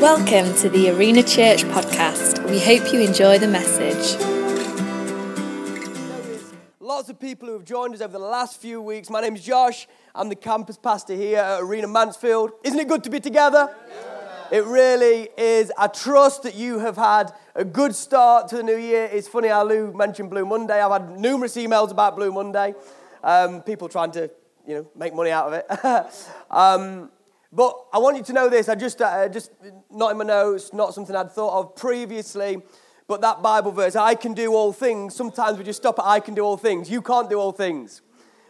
Welcome to the Arena Church podcast. We hope you enjoy the message. Lots of people who have joined us over the last few weeks. My name is Josh. I'm the campus pastor here at Arena Mansfield. Isn't it good to be together? It really is. I trust that you have had a good start to the new year. It's funny how Lou mentioned Blue Monday. I've had numerous emails about Blue Monday. Um, people trying to, you know, make money out of it. um, but I want you to know this. I just, uh, just not in my notes, not something I'd thought of previously. But that Bible verse, I can do all things. Sometimes we just stop at I can do all things. You can't do all things,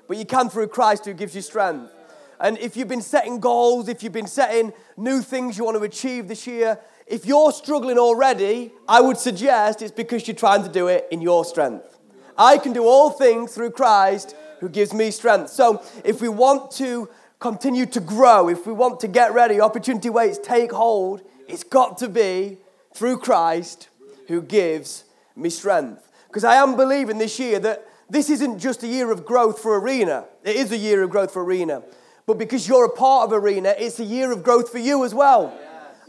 but you can through Christ who gives you strength. And if you've been setting goals, if you've been setting new things you want to achieve this year, if you're struggling already, I would suggest it's because you're trying to do it in your strength. I can do all things through Christ who gives me strength. So if we want to continue to grow, if we want to get ready, opportunity waits take hold, it's got to be through Christ who gives me strength. Because I am believing this year that this isn't just a year of growth for Arena, it is a year of growth for Arena. But because you're a part of Arena, it's a year of growth for you as well.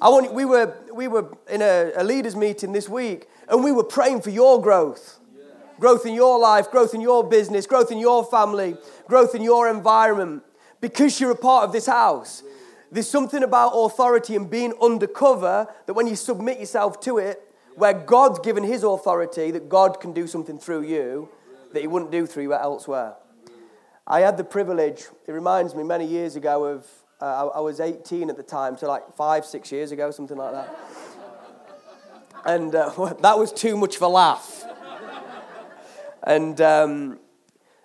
I want, we, were, we were in a, a leaders' meeting this week, and we were praying for your growth growth in your life, growth in your business, growth in your family, growth in your environment because you're a part of this house. There's something about authority and being undercover that when you submit yourself to it, where God's given his authority, that God can do something through you that he wouldn't do through you elsewhere. I had the privilege, it reminds me many years ago of, uh, I, was 18 at the time, so like five, six years ago, something like that. And uh, that was too much of a laugh. And um,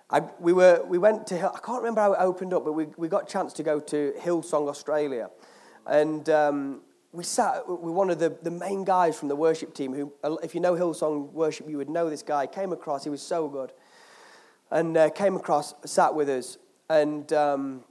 I, we, were, we went to, I can't remember how it opened up, but we, we got a chance to go to Hillsong, Australia. And um, we sat with one of the, the main guys from the worship team, who, if you know Hillsong worship, you would know this guy. Came across, he was so good. And uh, came across, sat with us. And um,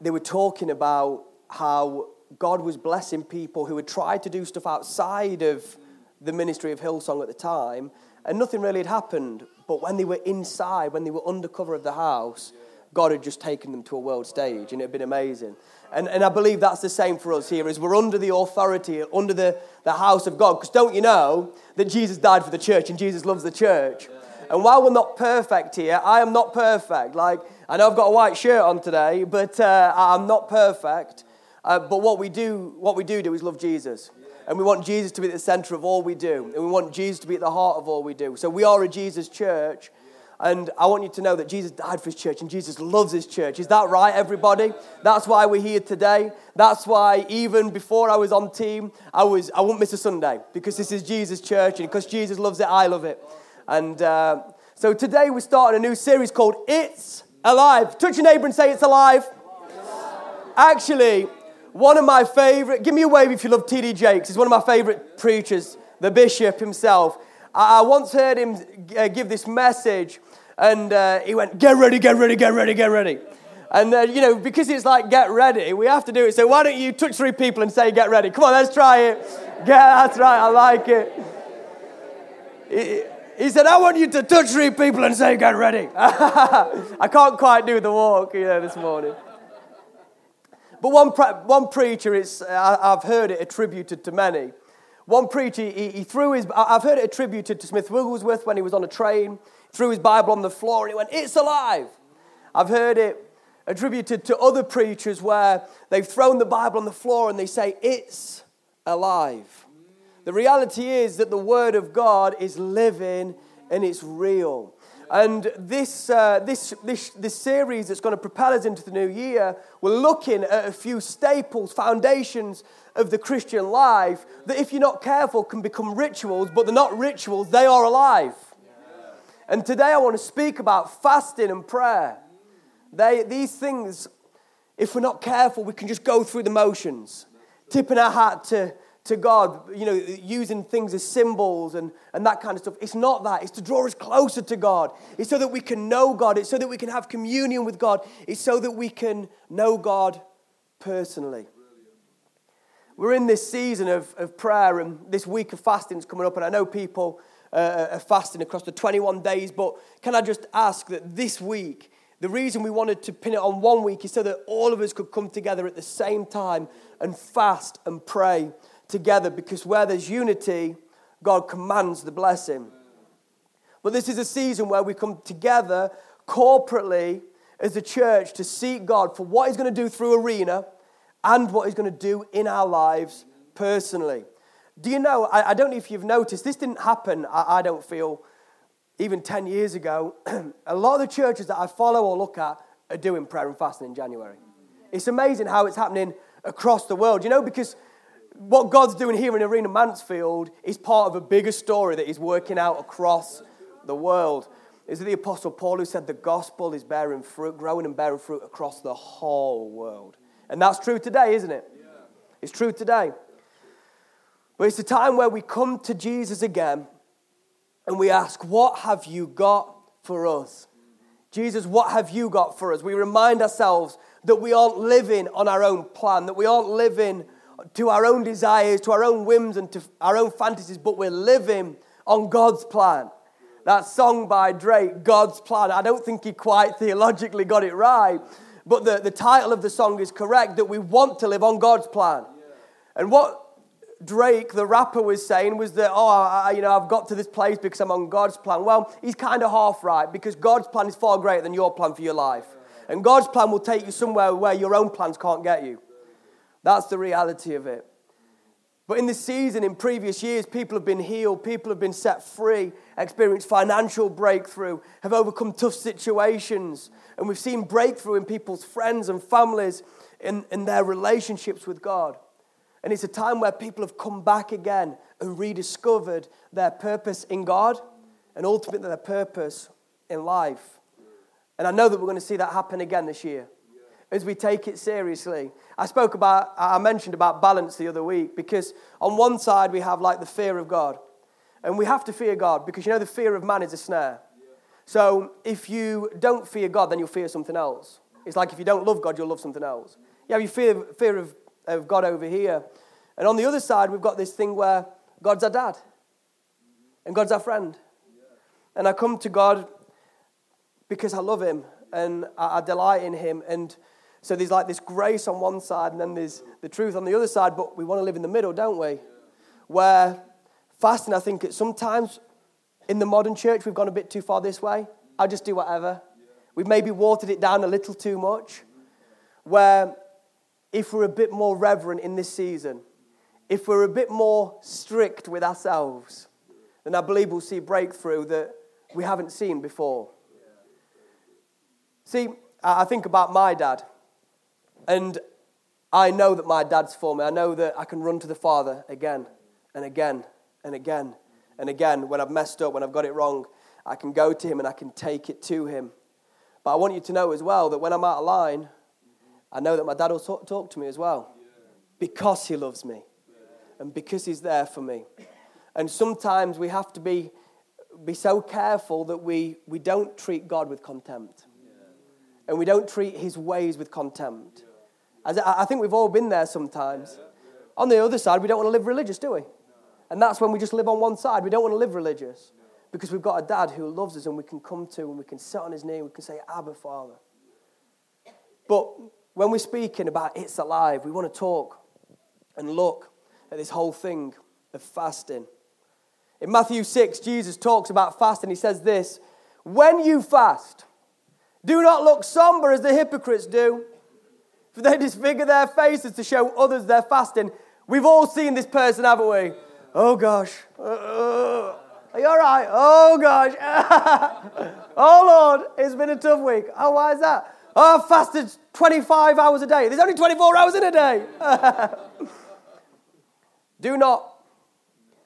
they were talking about how God was blessing people who had tried to do stuff outside of the ministry of Hillsong at the time, and nothing really had happened. But when they were inside, when they were under cover of the house, God had just taken them to a world stage, and it had been amazing. And, and I believe that's the same for us here, as we're under the authority, under the, the house of God. Because don't you know that Jesus died for the church, and Jesus loves the church? And while we're not perfect here, I am not perfect. Like, I know I've got a white shirt on today, but uh, I'm not perfect. Uh, but what we do, what we do do is love Jesus. And we want Jesus to be at the center of all we do. And we want Jesus to be at the heart of all we do. So we are a Jesus church. And I want you to know that Jesus died for his church and Jesus loves his church. Is that right, everybody? That's why we're here today. That's why even before I was on team, I, was, I wouldn't miss a Sunday because this is Jesus' church and because Jesus loves it, I love it. And uh, so today we're starting a new series called It's Alive. Touch your neighbor and say, It's alive. Actually, one of my favorite, give me a wave if you love T.D. Jakes. He's one of my favorite preachers, the bishop himself. I, I once heard him uh, give this message, and uh, he went, Get ready, get ready, get ready, get ready. And, uh, you know, because it's like get ready, we have to do it. So why don't you touch three people and say get ready? Come on, let's try it. Yeah, that's right, I like it. He, he said, I want you to touch three people and say get ready. I can't quite do the walk, you know, this morning. But one, one preacher, it's, I've heard it attributed to many. One preacher, he, he, threw his, I've heard it attributed to Smith Wigglesworth when he was on a train, threw his Bible on the floor and he went, It's alive. I've heard it attributed to other preachers where they've thrown the Bible on the floor and they say, It's alive. The reality is that the Word of God is living and it's real. And this, uh, this, this, this series that's going to propel us into the new year, we're looking at a few staples, foundations of the Christian life that, if you're not careful, can become rituals, but they're not rituals, they are alive. And today I want to speak about fasting and prayer. They, these things, if we're not careful, we can just go through the motions, tipping our hat to to God, you know, using things as symbols and, and that kind of stuff. It's not that. It's to draw us closer to God. It's so that we can know God. It's so that we can have communion with God. It's so that we can know God personally. We're in this season of, of prayer, and this week of fasting is coming up, and I know people uh, are fasting across the 21 days, but can I just ask that this week, The reason we wanted to pin it on one week is so that all of us could come together at the same time and fast and pray together because where there's unity, God commands the blessing. But this is a season where we come together corporately as a church to seek God for what He's going to do through Arena and what He's going to do in our lives personally. Do you know? I, I don't know if you've noticed, this didn't happen, I, I don't feel, even 10 years ago. a lot of the churches that I follow or look at are doing prayer and fasting in January. It's amazing how it's happening across the world, you know, because what God's doing here in Arena Mansfield is part of a bigger story that He's working out across the world. Is it the Apostle Paul who said the gospel is bearing fruit, growing and bearing fruit across the whole world? And that's true today, isn't it? Yeah. It's true today. But it's a time where we come to Jesus again and we ask, What have you got for us? Jesus, what have you got for us? We remind ourselves that we aren't living on our own plan, that we aren't living to our own desires, to our own whims, and to our own fantasies, but we're living on God's plan. That song by Drake, God's Plan, I don't think he quite theologically got it right, but the, the title of the song is correct that we want to live on God's plan. And what Drake, the rapper, was saying was that, oh, I, you know, I've got to this place because I'm on God's plan. Well, he's kind of half right because God's plan is far greater than your plan for your life. And God's plan will take you somewhere where your own plans can't get you. That's the reality of it. But in this season, in previous years, people have been healed, people have been set free, experienced financial breakthrough, have overcome tough situations. And we've seen breakthrough in people's friends and families in, in their relationships with God. And it's a time where people have come back again and rediscovered their purpose in God and ultimately their purpose in life. And I know that we're going to see that happen again this year as we take it seriously. I spoke about, I mentioned about balance the other week because on one side we have like the fear of God. And we have to fear God because you know the fear of man is a snare. So if you don't fear God, then you'll fear something else. It's like if you don't love God, you'll love something else. You have your fear, fear of, of God over here. And on the other side, we've got this thing where God's our dad and God's our friend. And I come to God because I love Him and I, I delight in Him. And so there's like this grace on one side, and then there's the truth on the other side, but we want to live in the middle, don't we? Where fasting, I think sometimes in the modern church, we've gone a bit too far this way. I'll just do whatever. We've maybe watered it down a little too much. Where if we're a bit more reverent in this season, if we're a bit more strict with ourselves, then I believe we'll see breakthrough that we haven't seen before. See, I think about my dad. And I know that my dad's for me. I know that I can run to the Father again and again and again and again. When I've messed up, when I've got it wrong, I can go to Him and I can take it to Him. But I want you to know as well that when I'm out of line, I know that my dad will talk, talk to me as well because He loves me and because He's there for me. And sometimes we have to be, be so careful that we, we don't treat God with contempt and we don't treat His ways with contempt. I think we've all been there sometimes. On the other side, we don't want to live religious, do we? And that's when we just live on one side. We don't want to live religious because we've got a dad who loves us and we can come to and we can sit on his knee and we can say, Abba, Father. But when we're speaking about it's alive, we want to talk and look at this whole thing of fasting. In Matthew 6, Jesus talks about fasting. He says this When you fast, do not look somber as the hypocrites do for they disfigure their faces to show others they're fasting. We've all seen this person, haven't we? Oh gosh. Uh, are you all right? Oh gosh. oh Lord, it's been a tough week. Oh, why is that? Oh, I've fasted 25 hours a day. There's only 24 hours in a day. Do not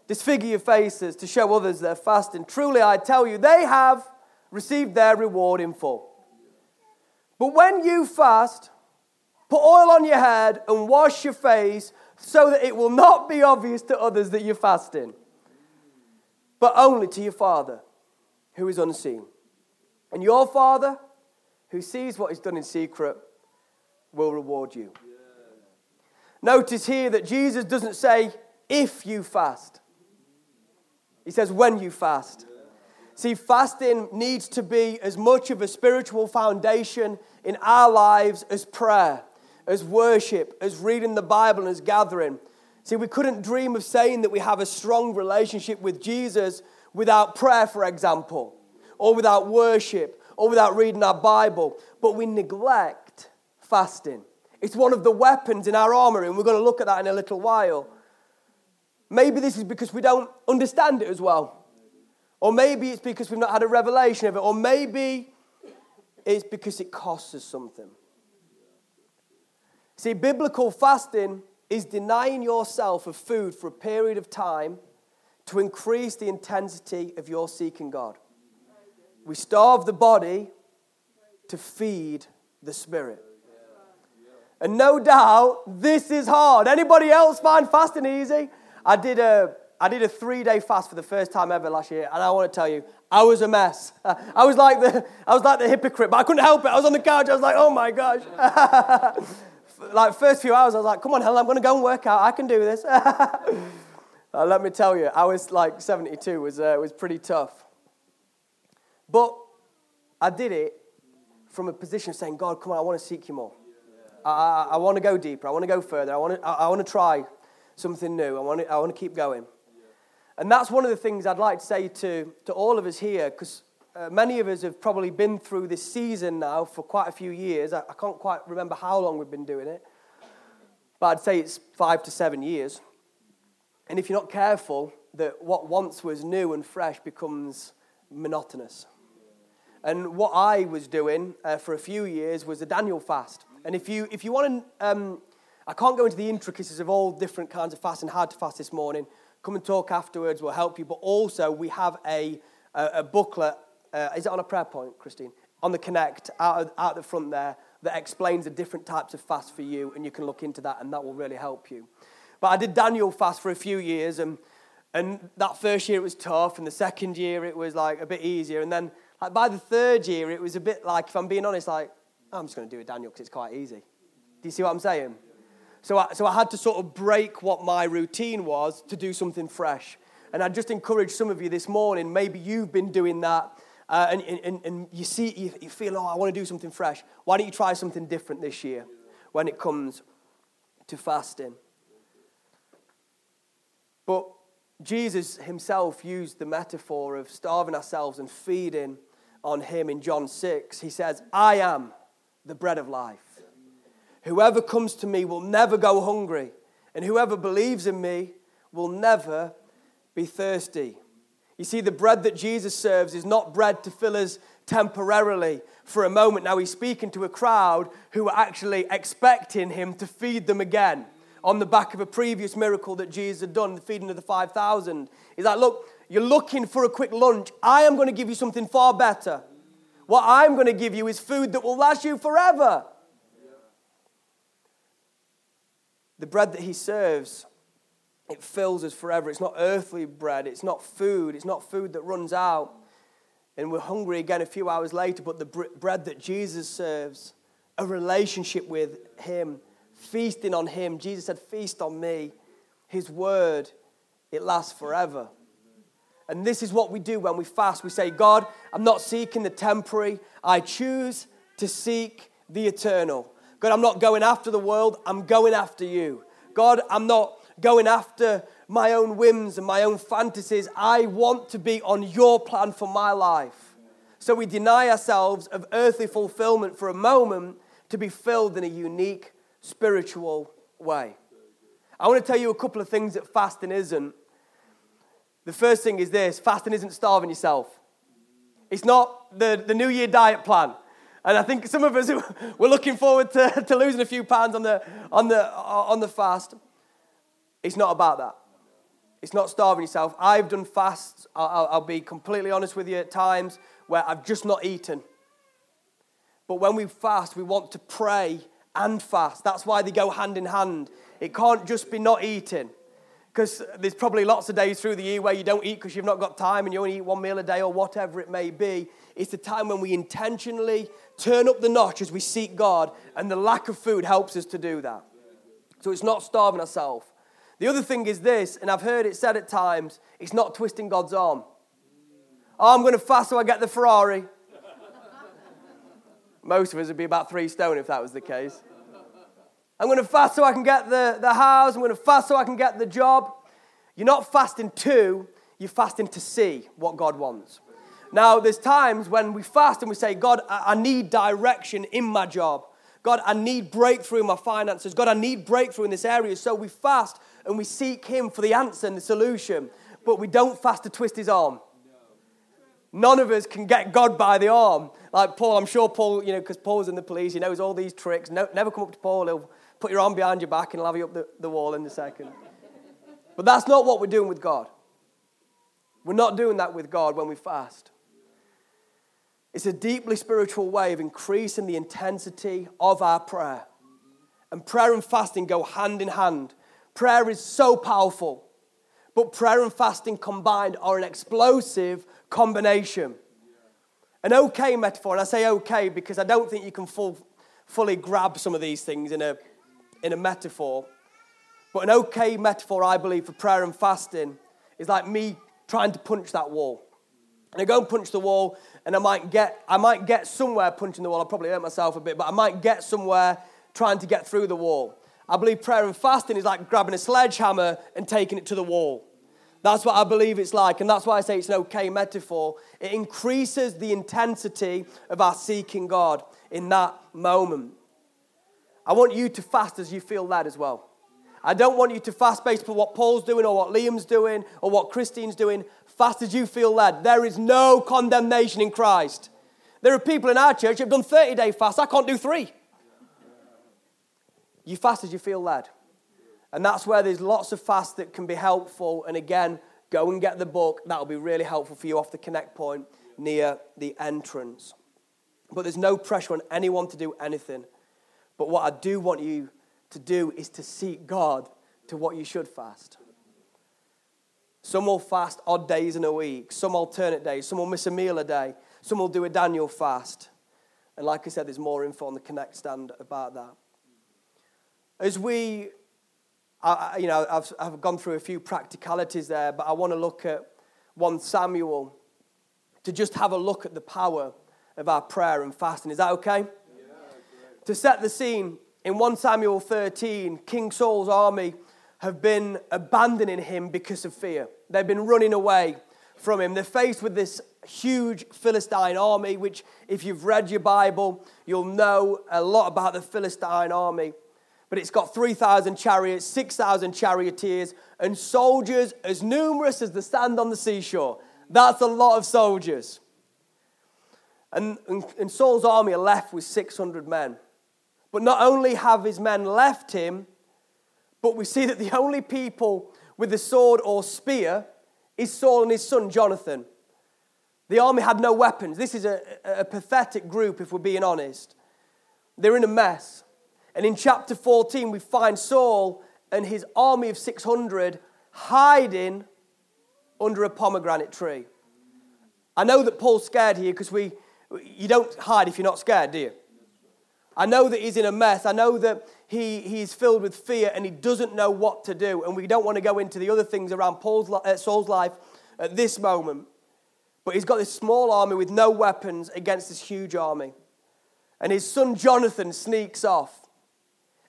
disfigure your faces to show others they're fasting. Truly, I tell you, they have received their reward in full. But when you fast, Put oil on your head and wash your face so that it will not be obvious to others that you're fasting, but only to your Father who is unseen. And your Father, who sees what is done in secret, will reward you. Notice here that Jesus doesn't say, if you fast, He says, when you fast. See, fasting needs to be as much of a spiritual foundation in our lives as prayer, as worship, as reading the Bible, and as gathering. See, we couldn't dream of saying that we have a strong relationship with Jesus without prayer, for example, or without worship, or without reading our Bible. But we neglect fasting. It's one of the weapons in our armor, and we're going to look at that in a little while. Maybe this is because we don't understand it as well. Or maybe it's because we've not had a revelation of it. Or maybe it's because it costs us something. See, biblical fasting is denying yourself of food for a period of time to increase the intensity of your seeking God. We starve the body to feed the spirit. And no doubt this is hard. Anybody else find fasting easy? I did a I did a three day fast for the first time ever last year, and I want to tell you, I was a mess. I was like the, I was like the hypocrite, but I couldn't help it. I was on the couch, I was like, oh my gosh. like, first few hours, I was like, come on, Helen, I'm going to go and work out. I can do this. uh, let me tell you, I was like 72, was, uh, was pretty tough. But I did it from a position of saying, God, come on, I want to seek you more. I, I, I want to go deeper. I want to go further. I want to, I, I want to try something new. I want to, I want to keep going. And that's one of the things I'd like to say to, to all of us here, because uh, many of us have probably been through this season now for quite a few years. I, I can't quite remember how long we've been doing it, but I'd say it's five to seven years. And if you're not careful, that what once was new and fresh becomes monotonous. And what I was doing uh, for a few years was a Daniel fast. And if you, if you want to, um, I can't go into the intricacies of all different kinds of fast and how to fast this morning. Come and talk afterwards, we'll help you. But also, we have a, a, a booklet. Uh, is it on a prayer point, Christine? On the Connect, out, of, out the front there, that explains the different types of fast for you, and you can look into that, and that will really help you. But I did Daniel fast for a few years, and, and that first year it was tough, and the second year it was like a bit easier. And then like, by the third year, it was a bit like, if I'm being honest, like, I'm just going to do a Daniel because it's quite easy. Do you see what I'm saying? So I, so I had to sort of break what my routine was to do something fresh. And I just encourage some of you this morning, maybe you've been doing that. Uh, and, and, and you see, you, you feel, oh, I want to do something fresh. Why don't you try something different this year when it comes to fasting? But Jesus himself used the metaphor of starving ourselves and feeding on him in John 6. He says, I am the bread of life. Whoever comes to me will never go hungry, and whoever believes in me will never be thirsty. You see, the bread that Jesus serves is not bread to fill us temporarily for a moment. Now, he's speaking to a crowd who are actually expecting him to feed them again on the back of a previous miracle that Jesus had done, the feeding of the 5,000. He's like, Look, you're looking for a quick lunch. I am going to give you something far better. What I'm going to give you is food that will last you forever. the bread that he serves, it fills us forever. It's not earthly bread, it's not food, it's not food that runs out and we're hungry again a few hours later, but the bread that Jesus serves, a relationship with him, feasting on him. Jesus said, Feast on me. His word, it lasts forever. And this is what we do when we fast. We say, God, I'm not seeking the temporary, I choose to seek the eternal. God, I'm not going after the world, I'm going after you. God, I'm not going after my own whims and my own fantasies. I want to be on your plan for my life. So we deny ourselves of earthly fulfillment for a moment to be filled in a unique spiritual way. I want to tell you a couple of things that fasting isn't. The first thing is this fasting isn't starving yourself, it's not the, the New Year diet plan. And I think some of us were looking forward to, to losing a few pounds on the, on, the, on the fast. It's not about that. It's not starving yourself. I've done fasts, I'll, I'll be completely honest with you, at times where I've just not eaten. But when we fast, we want to pray and fast. That's why they go hand in hand. It can't just be not eating. Because there's probably lots of days through the year where you don't eat because you've not got time and you only eat one meal a day or whatever it may be. It's the time when we intentionally turn up the notch as we seek God, and the lack of food helps us to do that. So it's not starving ourselves. The other thing is this, and I've heard it said at times, it's not twisting God's arm. Oh, I'm going to fast so I get the Ferrari. Most of us would be about three stone if that was the case. I'm going to fast so I can get the, the house. I'm going to fast so I can get the job. You're not fasting to, you're fasting to see what God wants. Now, there's times when we fast and we say, God, I need direction in my job. God, I need breakthrough in my finances. God, I need breakthrough in this area. So we fast and we seek Him for the answer and the solution, but we don't fast to twist His arm. None of us can get God by the arm. Like Paul, I'm sure Paul, you know, because Paul's in the police, he knows all these tricks. No, never come up to Paul, he'll put your arm behind your back and he'll have you up the, the wall in a second. But that's not what we're doing with God. We're not doing that with God when we fast. It's a deeply spiritual way of increasing the intensity of our prayer. And prayer and fasting go hand in hand. Prayer is so powerful, but prayer and fasting combined are an explosive combination. An okay metaphor, and I say okay because I don't think you can full, fully grab some of these things in a, in a metaphor. But an okay metaphor, I believe, for prayer and fasting is like me trying to punch that wall. And I go and punch the wall, and I might get, I might get somewhere punching the wall. I probably hurt myself a bit, but I might get somewhere trying to get through the wall. I believe prayer and fasting is like grabbing a sledgehammer and taking it to the wall. That's what I believe it's like, and that's why I say it's an okay metaphor. It increases the intensity of our seeking God in that moment. I want you to fast as you feel led as well. I don't want you to fast based on what Paul's doing or what Liam's doing or what Christine's doing. Fast as you feel led. There is no condemnation in Christ. There are people in our church who have done 30 day fasts. I can't do three. You fast as you feel led. And that's where there's lots of fast that can be helpful. And again, go and get the book. That'll be really helpful for you off the connect point near the entrance. But there's no pressure on anyone to do anything. But what I do want you to do is to seek God to what you should fast. Some will fast odd days in a week, some alternate days, some will miss a meal a day, some will do a Daniel fast. And like I said, there's more info on the Connect stand about that. As we, I, you know, I've, I've gone through a few practicalities there, but I want to look at 1 Samuel to just have a look at the power of our prayer and fasting. Is that okay? Yeah, to set the scene, in 1 Samuel 13, King Saul's army have been abandoning him because of fear. They've been running away from him. They're faced with this huge Philistine army, which, if you've read your Bible, you'll know a lot about the Philistine army. But it's got 3,000 chariots, 6,000 charioteers, and soldiers as numerous as the sand on the seashore. That's a lot of soldiers. And, and, and Saul's army are left with 600 men. But not only have his men left him, but we see that the only people with the sword or spear is Saul and his son Jonathan. The army had no weapons. This is a, a pathetic group, if we're being honest. They're in a mess. And in chapter 14, we find Saul and his army of 600 hiding under a pomegranate tree. I know that Paul's scared here because we, you don't hide if you're not scared, do you? I know that he's in a mess. I know that he, he's filled with fear and he doesn't know what to do. And we don't want to go into the other things around Paul's, uh, Saul's life at this moment. But he's got this small army with no weapons against this huge army. And his son Jonathan sneaks off.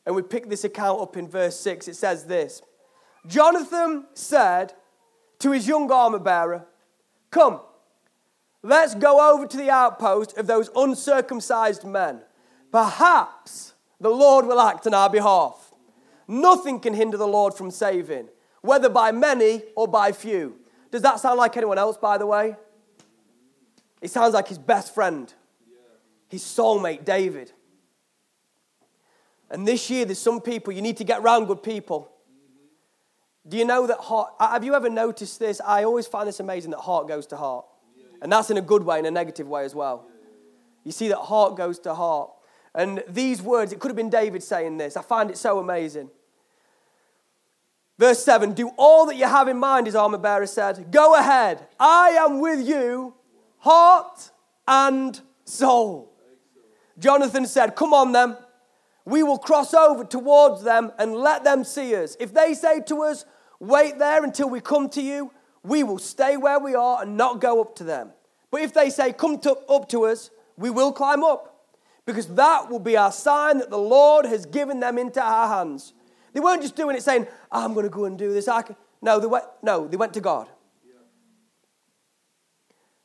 And we pick this account up in verse 6. It says this Jonathan said to his young armor bearer, Come, let's go over to the outpost of those uncircumcised men Perhaps the Lord will act on our behalf. Nothing can hinder the Lord from saving, whether by many or by few. Does that sound like anyone else, by the way? It sounds like his best friend, his soulmate, David. And this year, there's some people, you need to get around good people. Do you know that heart? Have you ever noticed this? I always find this amazing that heart goes to heart. And that's in a good way, in a negative way as well. You see that heart goes to heart. And these words, it could have been David saying this. I find it so amazing. Verse 7 Do all that you have in mind, his armor bearer said. Go ahead. I am with you, heart and soul. Jonathan said, Come on then. We will cross over towards them and let them see us. If they say to us, Wait there until we come to you, we will stay where we are and not go up to them. But if they say, Come to, up to us, we will climb up, because that will be our sign that the Lord has given them into our hands. They weren't just doing it saying, ah, I'm going to go and do this. I can. No, they went, no, they went to God.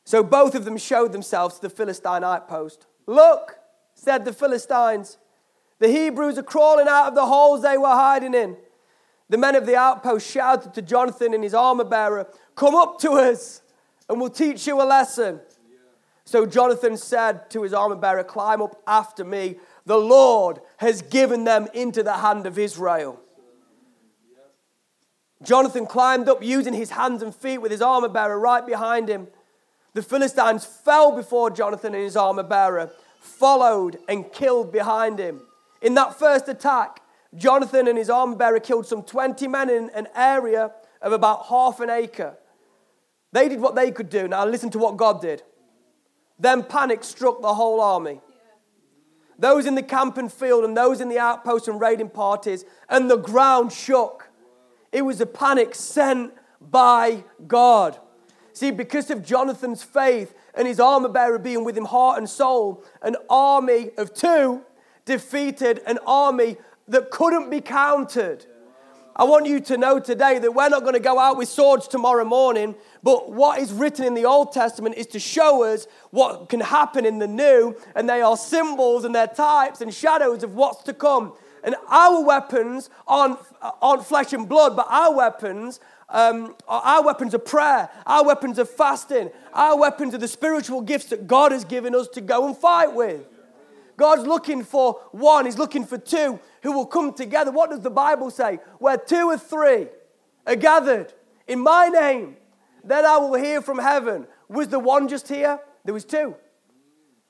So both of them showed themselves to the Philistine outpost. Look, said the Philistines, the Hebrews are crawling out of the holes they were hiding in. The men of the outpost shouted to Jonathan and his armor bearer, Come up to us, and we'll teach you a lesson. So Jonathan said to his armor bearer, Climb up after me. The Lord has given them into the hand of Israel. Jonathan climbed up using his hands and feet with his armor bearer right behind him. The Philistines fell before Jonathan and his armor bearer, followed and killed behind him. In that first attack, Jonathan and his armor bearer killed some 20 men in an area of about half an acre. They did what they could do. Now, listen to what God did. Then panic struck the whole army. Those in the camp and field, and those in the outposts and raiding parties, and the ground shook. It was a panic sent by God. See, because of Jonathan's faith and his armor bearer being with him heart and soul, an army of two defeated an army that couldn't be counted. I want you to know today that we're not going to go out with swords tomorrow morning, but what is written in the Old Testament is to show us what can happen in the new, and they are symbols and they're types and shadows of what's to come. And our weapons aren't, aren't flesh and blood, but our weapons um, our weapons are prayer. Our weapons are fasting. Our weapons are the spiritual gifts that God has given us to go and fight with. God's looking for one, He's looking for two who will come together. What does the Bible say? Where two or three are gathered in my name, then I will hear from heaven. Was the one just here? There was two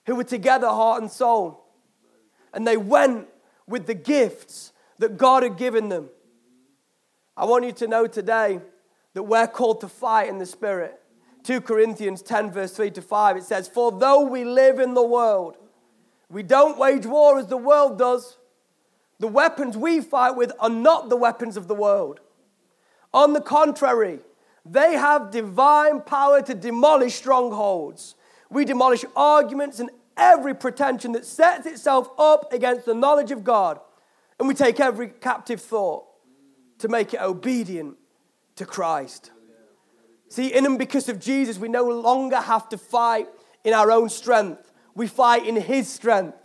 who were together, heart and soul. And they went with the gifts that God had given them. I want you to know today that we're called to fight in the Spirit. 2 Corinthians 10, verse 3 to 5, it says, For though we live in the world, we don't wage war as the world does. The weapons we fight with are not the weapons of the world. On the contrary, they have divine power to demolish strongholds. We demolish arguments and every pretension that sets itself up against the knowledge of God. And we take every captive thought to make it obedient to Christ. See, in and because of Jesus, we no longer have to fight in our own strength we fight in His strength.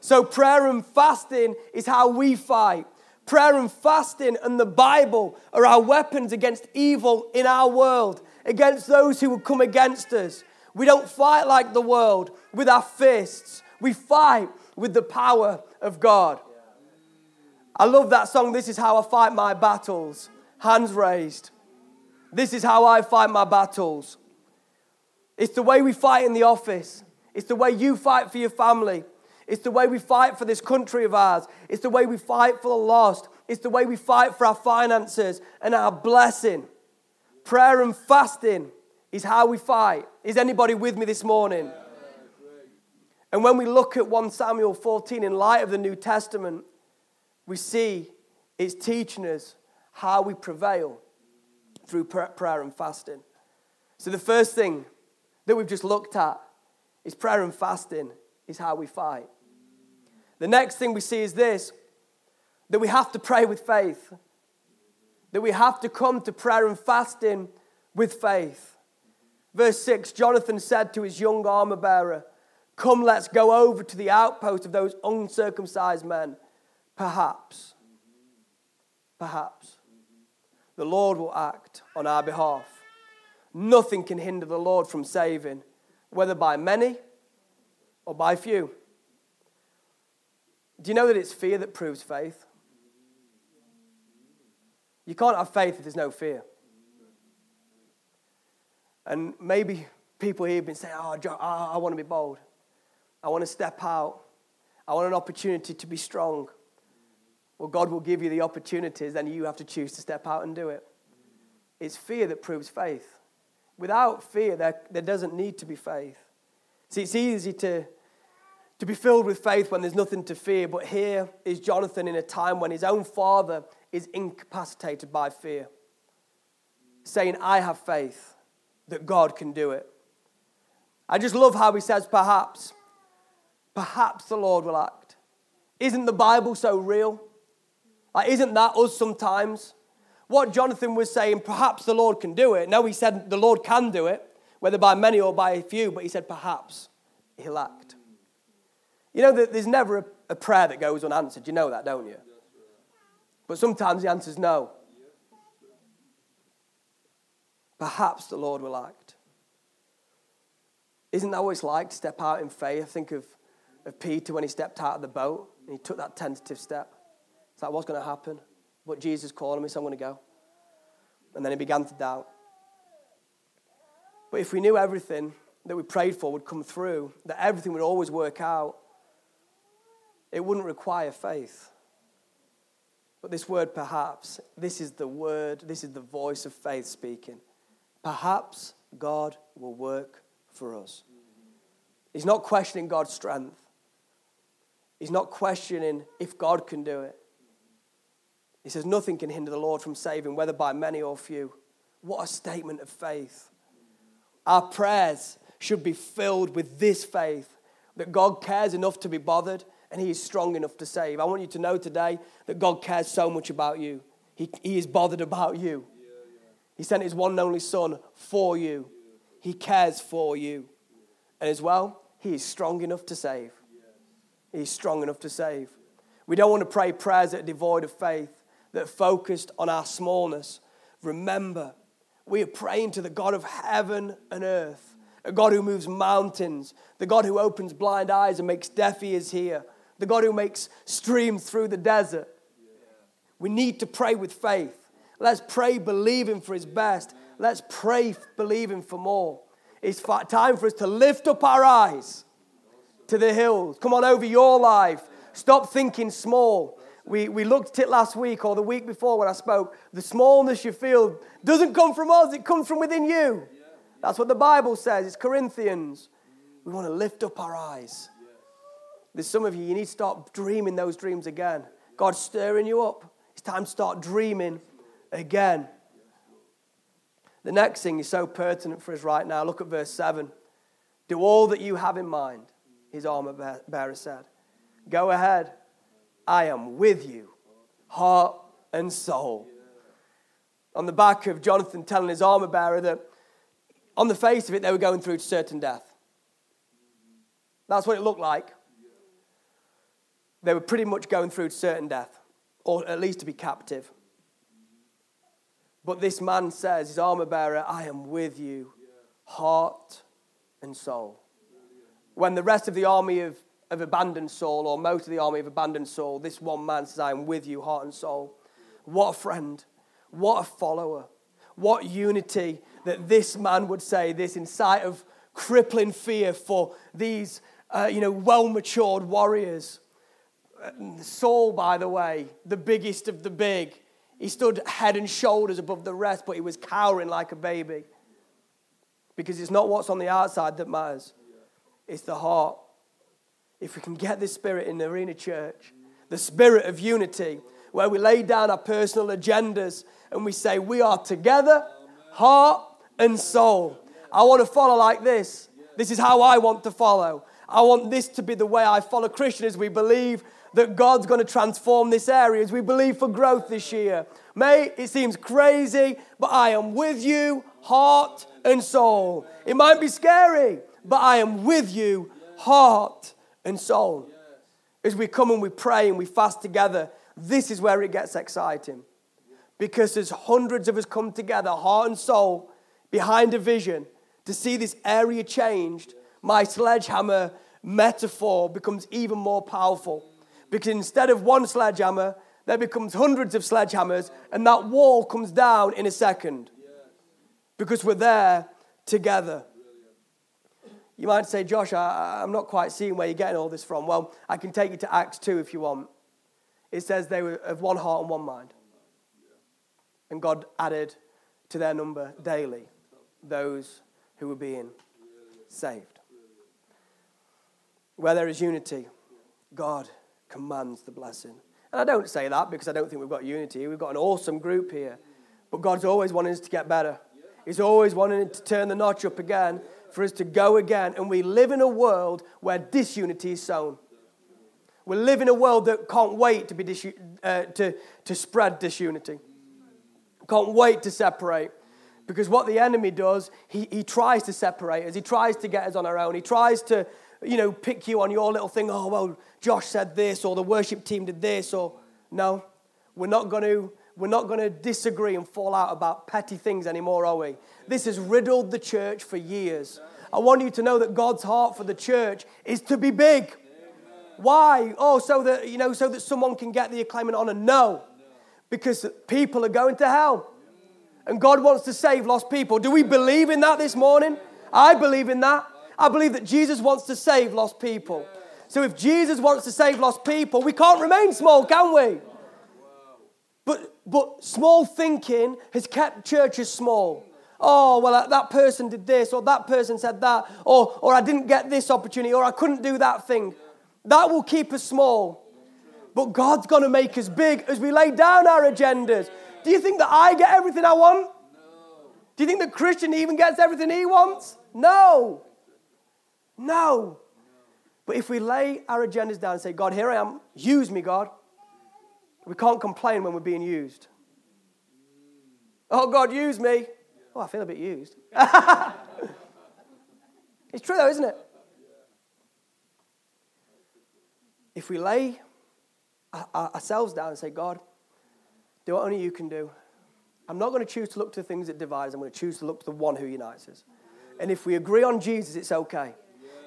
So, prayer and fasting is how we fight. Prayer and fasting and the Bible are our weapons against evil in our world, against those who would come against us. We don't fight like the world with our fists, we fight with the power of God. I love that song, This is How I Fight My Battles. Hands raised. This is how I fight my battles. It's the way we fight in the office. It's the way you fight for your family. It's the way we fight for this country of ours. It's the way we fight for the lost. It's the way we fight for our finances and our blessing. Prayer and fasting is how we fight. Is anybody with me this morning? And when we look at 1 Samuel 14 in light of the New Testament, we see it's teaching us how we prevail through prayer and fasting. So, the first thing that we've just looked at is prayer and fasting is how we fight. The next thing we see is this that we have to pray with faith. That we have to come to prayer and fasting with faith. Verse 6 Jonathan said to his young armor bearer, Come, let's go over to the outpost of those uncircumcised men. Perhaps, perhaps, the Lord will act on our behalf. Nothing can hinder the Lord from saving whether by many or by few. Do you know that it's fear that proves faith? You can't have faith if there's no fear. And maybe people here have been saying, oh, I want to be bold. I want to step out. I want an opportunity to be strong. Well, God will give you the opportunities, then you have to choose to step out and do it. It's fear that proves faith. Without fear, there, there doesn't need to be faith. See, it's easy to, to be filled with faith when there's nothing to fear, but here is Jonathan in a time when his own father is incapacitated by fear, saying, I have faith that God can do it. I just love how he says, perhaps. Perhaps the Lord will act. Isn't the Bible so real? Like, isn't that us sometimes? What Jonathan was saying, perhaps the Lord can do it. No, he said the Lord can do it, whether by many or by a few, but he said perhaps he'll act. You know that there's never a, prayer that goes unanswered. You know that, don't you? But sometimes the answer is no. Perhaps the Lord will act. Isn't that what it's like to step out in faith? Think of, of Peter when he stepped out of the boat and he took that tentative step. It's like, what's going to happen? But Jesus called me, so I'm going to go. And then he began to doubt. But if we knew everything that we prayed for would come through, that everything would always work out, it wouldn't require faith. But this word, perhaps, this is the word, this is the voice of faith speaking. Perhaps God will work for us. He's not questioning God's strength. He's not questioning if God can do it. He says, Nothing can hinder the Lord from saving, whether by many or few. What a statement of faith. Our prayers should be filled with this faith that God cares enough to be bothered and He is strong enough to save. I want you to know today that God cares so much about you. He, he is bothered about you. He sent His one and only Son for you. He cares for you. And as well, He is strong enough to save. He's strong enough to save. We don't want to pray prayers that are devoid of faith, that focused on our smallness. Remember, we are praying to the God of heaven and earth, a God who moves mountains, the God who opens blind eyes and makes deaf ears hear, the God who makes streams through the desert. We need to pray with faith. Let's pray believing for His best. Let's pray believing for more. It's time for us to lift up our eyes to the hills. Come on over your life. Stop thinking small. We, we looked at it last week or the week before when I spoke. The smallness you feel doesn't come from us, it comes from within you. That's what the Bible says. It's Corinthians. We want to lift up our eyes. There's some of you, you need to start dreaming those dreams again. God's stirring you up. It's time to start dreaming again. The next thing is so pertinent for us right now. Look at verse 7. Do all that you have in mind, his armor bearer said. Go ahead. I am with you, heart and soul. On the back of Jonathan telling his armor bearer that on the face of it, they were going through certain death. That's what it looked like. They were pretty much going through certain death, or at least to be captive. But this man says, his armor bearer, I am with you, heart and soul. When the rest of the army of, of abandoned Saul, or most of the army of abandoned Saul, this one man says, I am with you, heart and soul. What a friend. What a follower. What unity that this man would say this in sight of crippling fear for these, uh, you know, well matured warriors. Saul, by the way, the biggest of the big, he stood head and shoulders above the rest, but he was cowering like a baby. Because it's not what's on the outside that matters, it's the heart. If we can get this spirit in the arena church, the spirit of unity, where we lay down our personal agendas and we say, We are together, heart and soul. I want to follow like this. This is how I want to follow. I want this to be the way I follow Christians. We believe that God's going to transform this area as we believe for growth this year. Mate, it seems crazy, but I am with you, heart and soul. It might be scary, but I am with you, heart and soul. As we come and we pray and we fast together, this is where it gets exciting. Because as hundreds of us come together, heart and soul, behind a vision, to see this area changed, my sledgehammer metaphor becomes even more powerful. Because instead of one sledgehammer, there becomes hundreds of sledgehammers, and that wall comes down in a second. Because we're there together. You might say, Josh, I, am not quite seeing where you're getting all this from. Well, I can take you to Acts 2 if you want. It says they were of one heart and one mind. And God added to their number daily those who were being saved. Where there is unity, God commands the blessing. And I don't say that because I don't think we've got unity. We've got an awesome group here. But God's always wanting us to get better. He's always wanting to turn the notch up again for us to go again. And we live in a world where disunity is sown. We live in a world that can't wait to, be uh, to, to spread disunity, can't wait to separate. Because what the enemy does, he, he tries to separate us. He tries to get us on our own. He tries to, you know, pick you on your little thing. Oh, well, Josh said this, or the worship team did this, or no, we're not going to. We're not going to disagree and fall out about petty things anymore, are we? This has riddled the church for years. I want you to know that God's heart for the church is to be big. Why? Oh, so that you know, so that someone can get the acclaim and honor. No, because people are going to hell, and God wants to save lost people. Do we believe in that this morning? I believe in that. I believe that Jesus wants to save lost people. So if Jesus wants to save lost people, we can't remain small, can we? But, but small thinking has kept churches small. Oh, well, that person did this, or that person said that, or, or I didn't get this opportunity, or I couldn't do that thing. That will keep us small. But God's going to make us big as we lay down our agendas. Do you think that I get everything I want? Do you think that Christian even gets everything he wants? No. No. But if we lay our agendas down and say, God, here I am, use me, God, we can't complain when we're being used. Oh, God, use me. Oh, I feel a bit used. it's true, though, isn't it? If we lay ourselves down and say, God, do what only you can do. I'm not going to choose to look to the things that divide us. I'm going to choose to look to the one who unites us. And if we agree on Jesus, it's okay.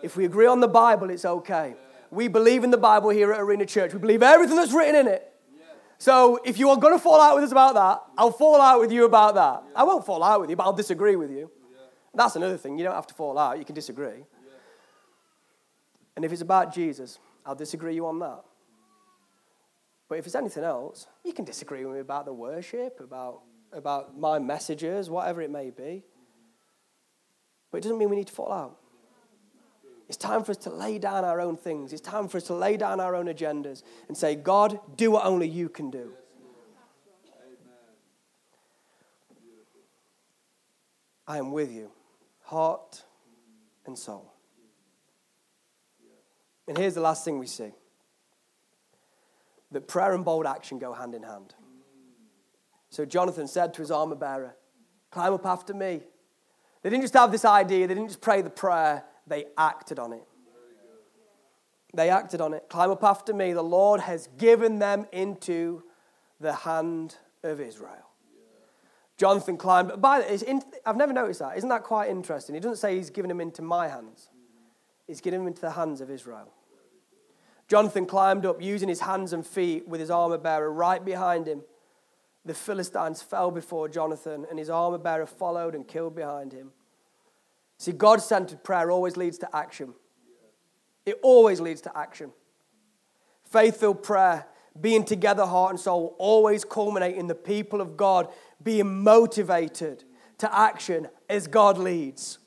If we agree on the Bible, it's okay. We believe in the Bible here at Arena Church. We believe everything that's written in it. So if you are going to fall out with us about that, I'll fall out with you about that. I won't fall out with you, but I'll disagree with you. That's another thing. You don't have to fall out, you can disagree. And if it's about Jesus, I'll disagree you on that. But if it's anything else, you can disagree with me about the worship, about, about my messages, whatever it may be. But it doesn't mean we need to fall out. It's time for us to lay down our own things. It's time for us to lay down our own agendas and say, God, do what only you can do. I am with you, heart and soul. And here's the last thing we see that prayer and bold action go hand in hand. So Jonathan said to his armor bearer, Climb up after me. They didn't just have this idea, they didn't just pray the prayer, they acted on it. They acted on it. Climb up after me. The Lord has given them into the hand of Israel. Jonathan climbed. By the, I've never noticed that. Isn't that quite interesting? He doesn't say he's given him into my hands. He's given him into the hands of Israel. Jonathan climbed up using his hands and feet with his armor bearer right behind him. The Philistines fell before Jonathan, and his armor bearer followed and killed behind him. See, God centered prayer always leads to action. It always leads to action. Faith filled prayer, being together, heart and soul, always culminate in the people of God being motivated to action as God leads.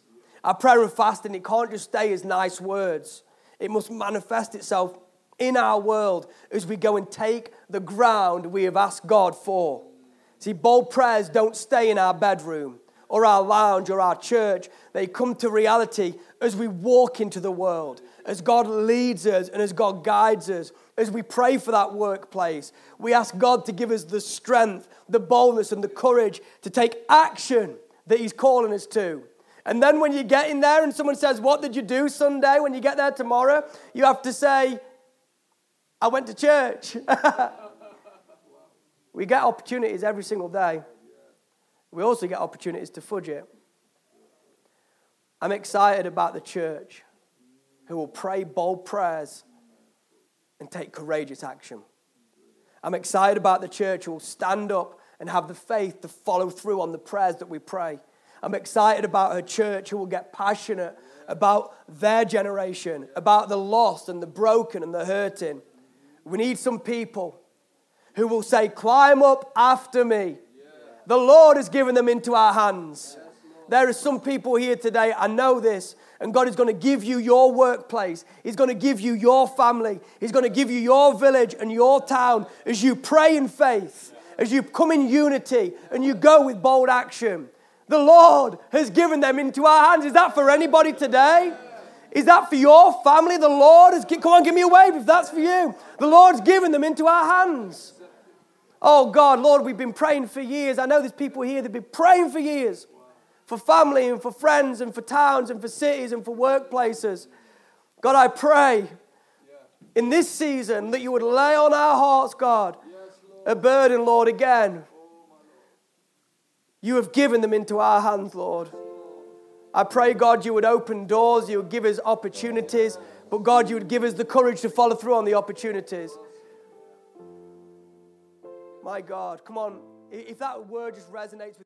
Our prayer and fasting, it can't just stay as nice words, it must manifest itself in our world as we go and take the ground we have asked God for. See, bold prayers don't stay in our bedroom or our lounge or our church. They come to reality as we walk into the world, as God leads us and as God guides us, as we pray for that workplace. We ask God to give us the strength, the boldness, and the courage to take action that He's calling us to. And then when you get in there and someone says, What did you do Sunday? When you get there tomorrow, you have to say, I went to church. we get opportunities every single day. We also get opportunities to fudge it. I'm excited about the church who will pray bold prayers and take courageous action. I'm excited about the church who will stand up and have the faith to follow through on the prayers that we pray. I'm excited about her church who will get passionate about their generation, about the lost and the broken and the hurting. We need some people who will say, Climb up after me. The Lord has given them into our hands. There are some people here today, I know this, and God is going to give you your workplace. He's going to give you your family. He's going to give you your village and your town as you pray in faith, as you come in unity and you go with bold action. The Lord has given them into our hands. Is that for anybody today? Is that for your family? The Lord has come on, give me a wave if that's for you. The Lord's given them into our hands. Oh God, Lord, we've been praying for years. I know there's people here that've been praying for years for family and for friends and for towns and for cities and for workplaces. God, I pray in this season that you would lay on our hearts, God, a burden, Lord, again. You have given them into our hands, Lord. I pray, God, you would open doors, you would give us opportunities, but God, you would give us the courage to follow through on the opportunities. My God, come on. If that word just resonates with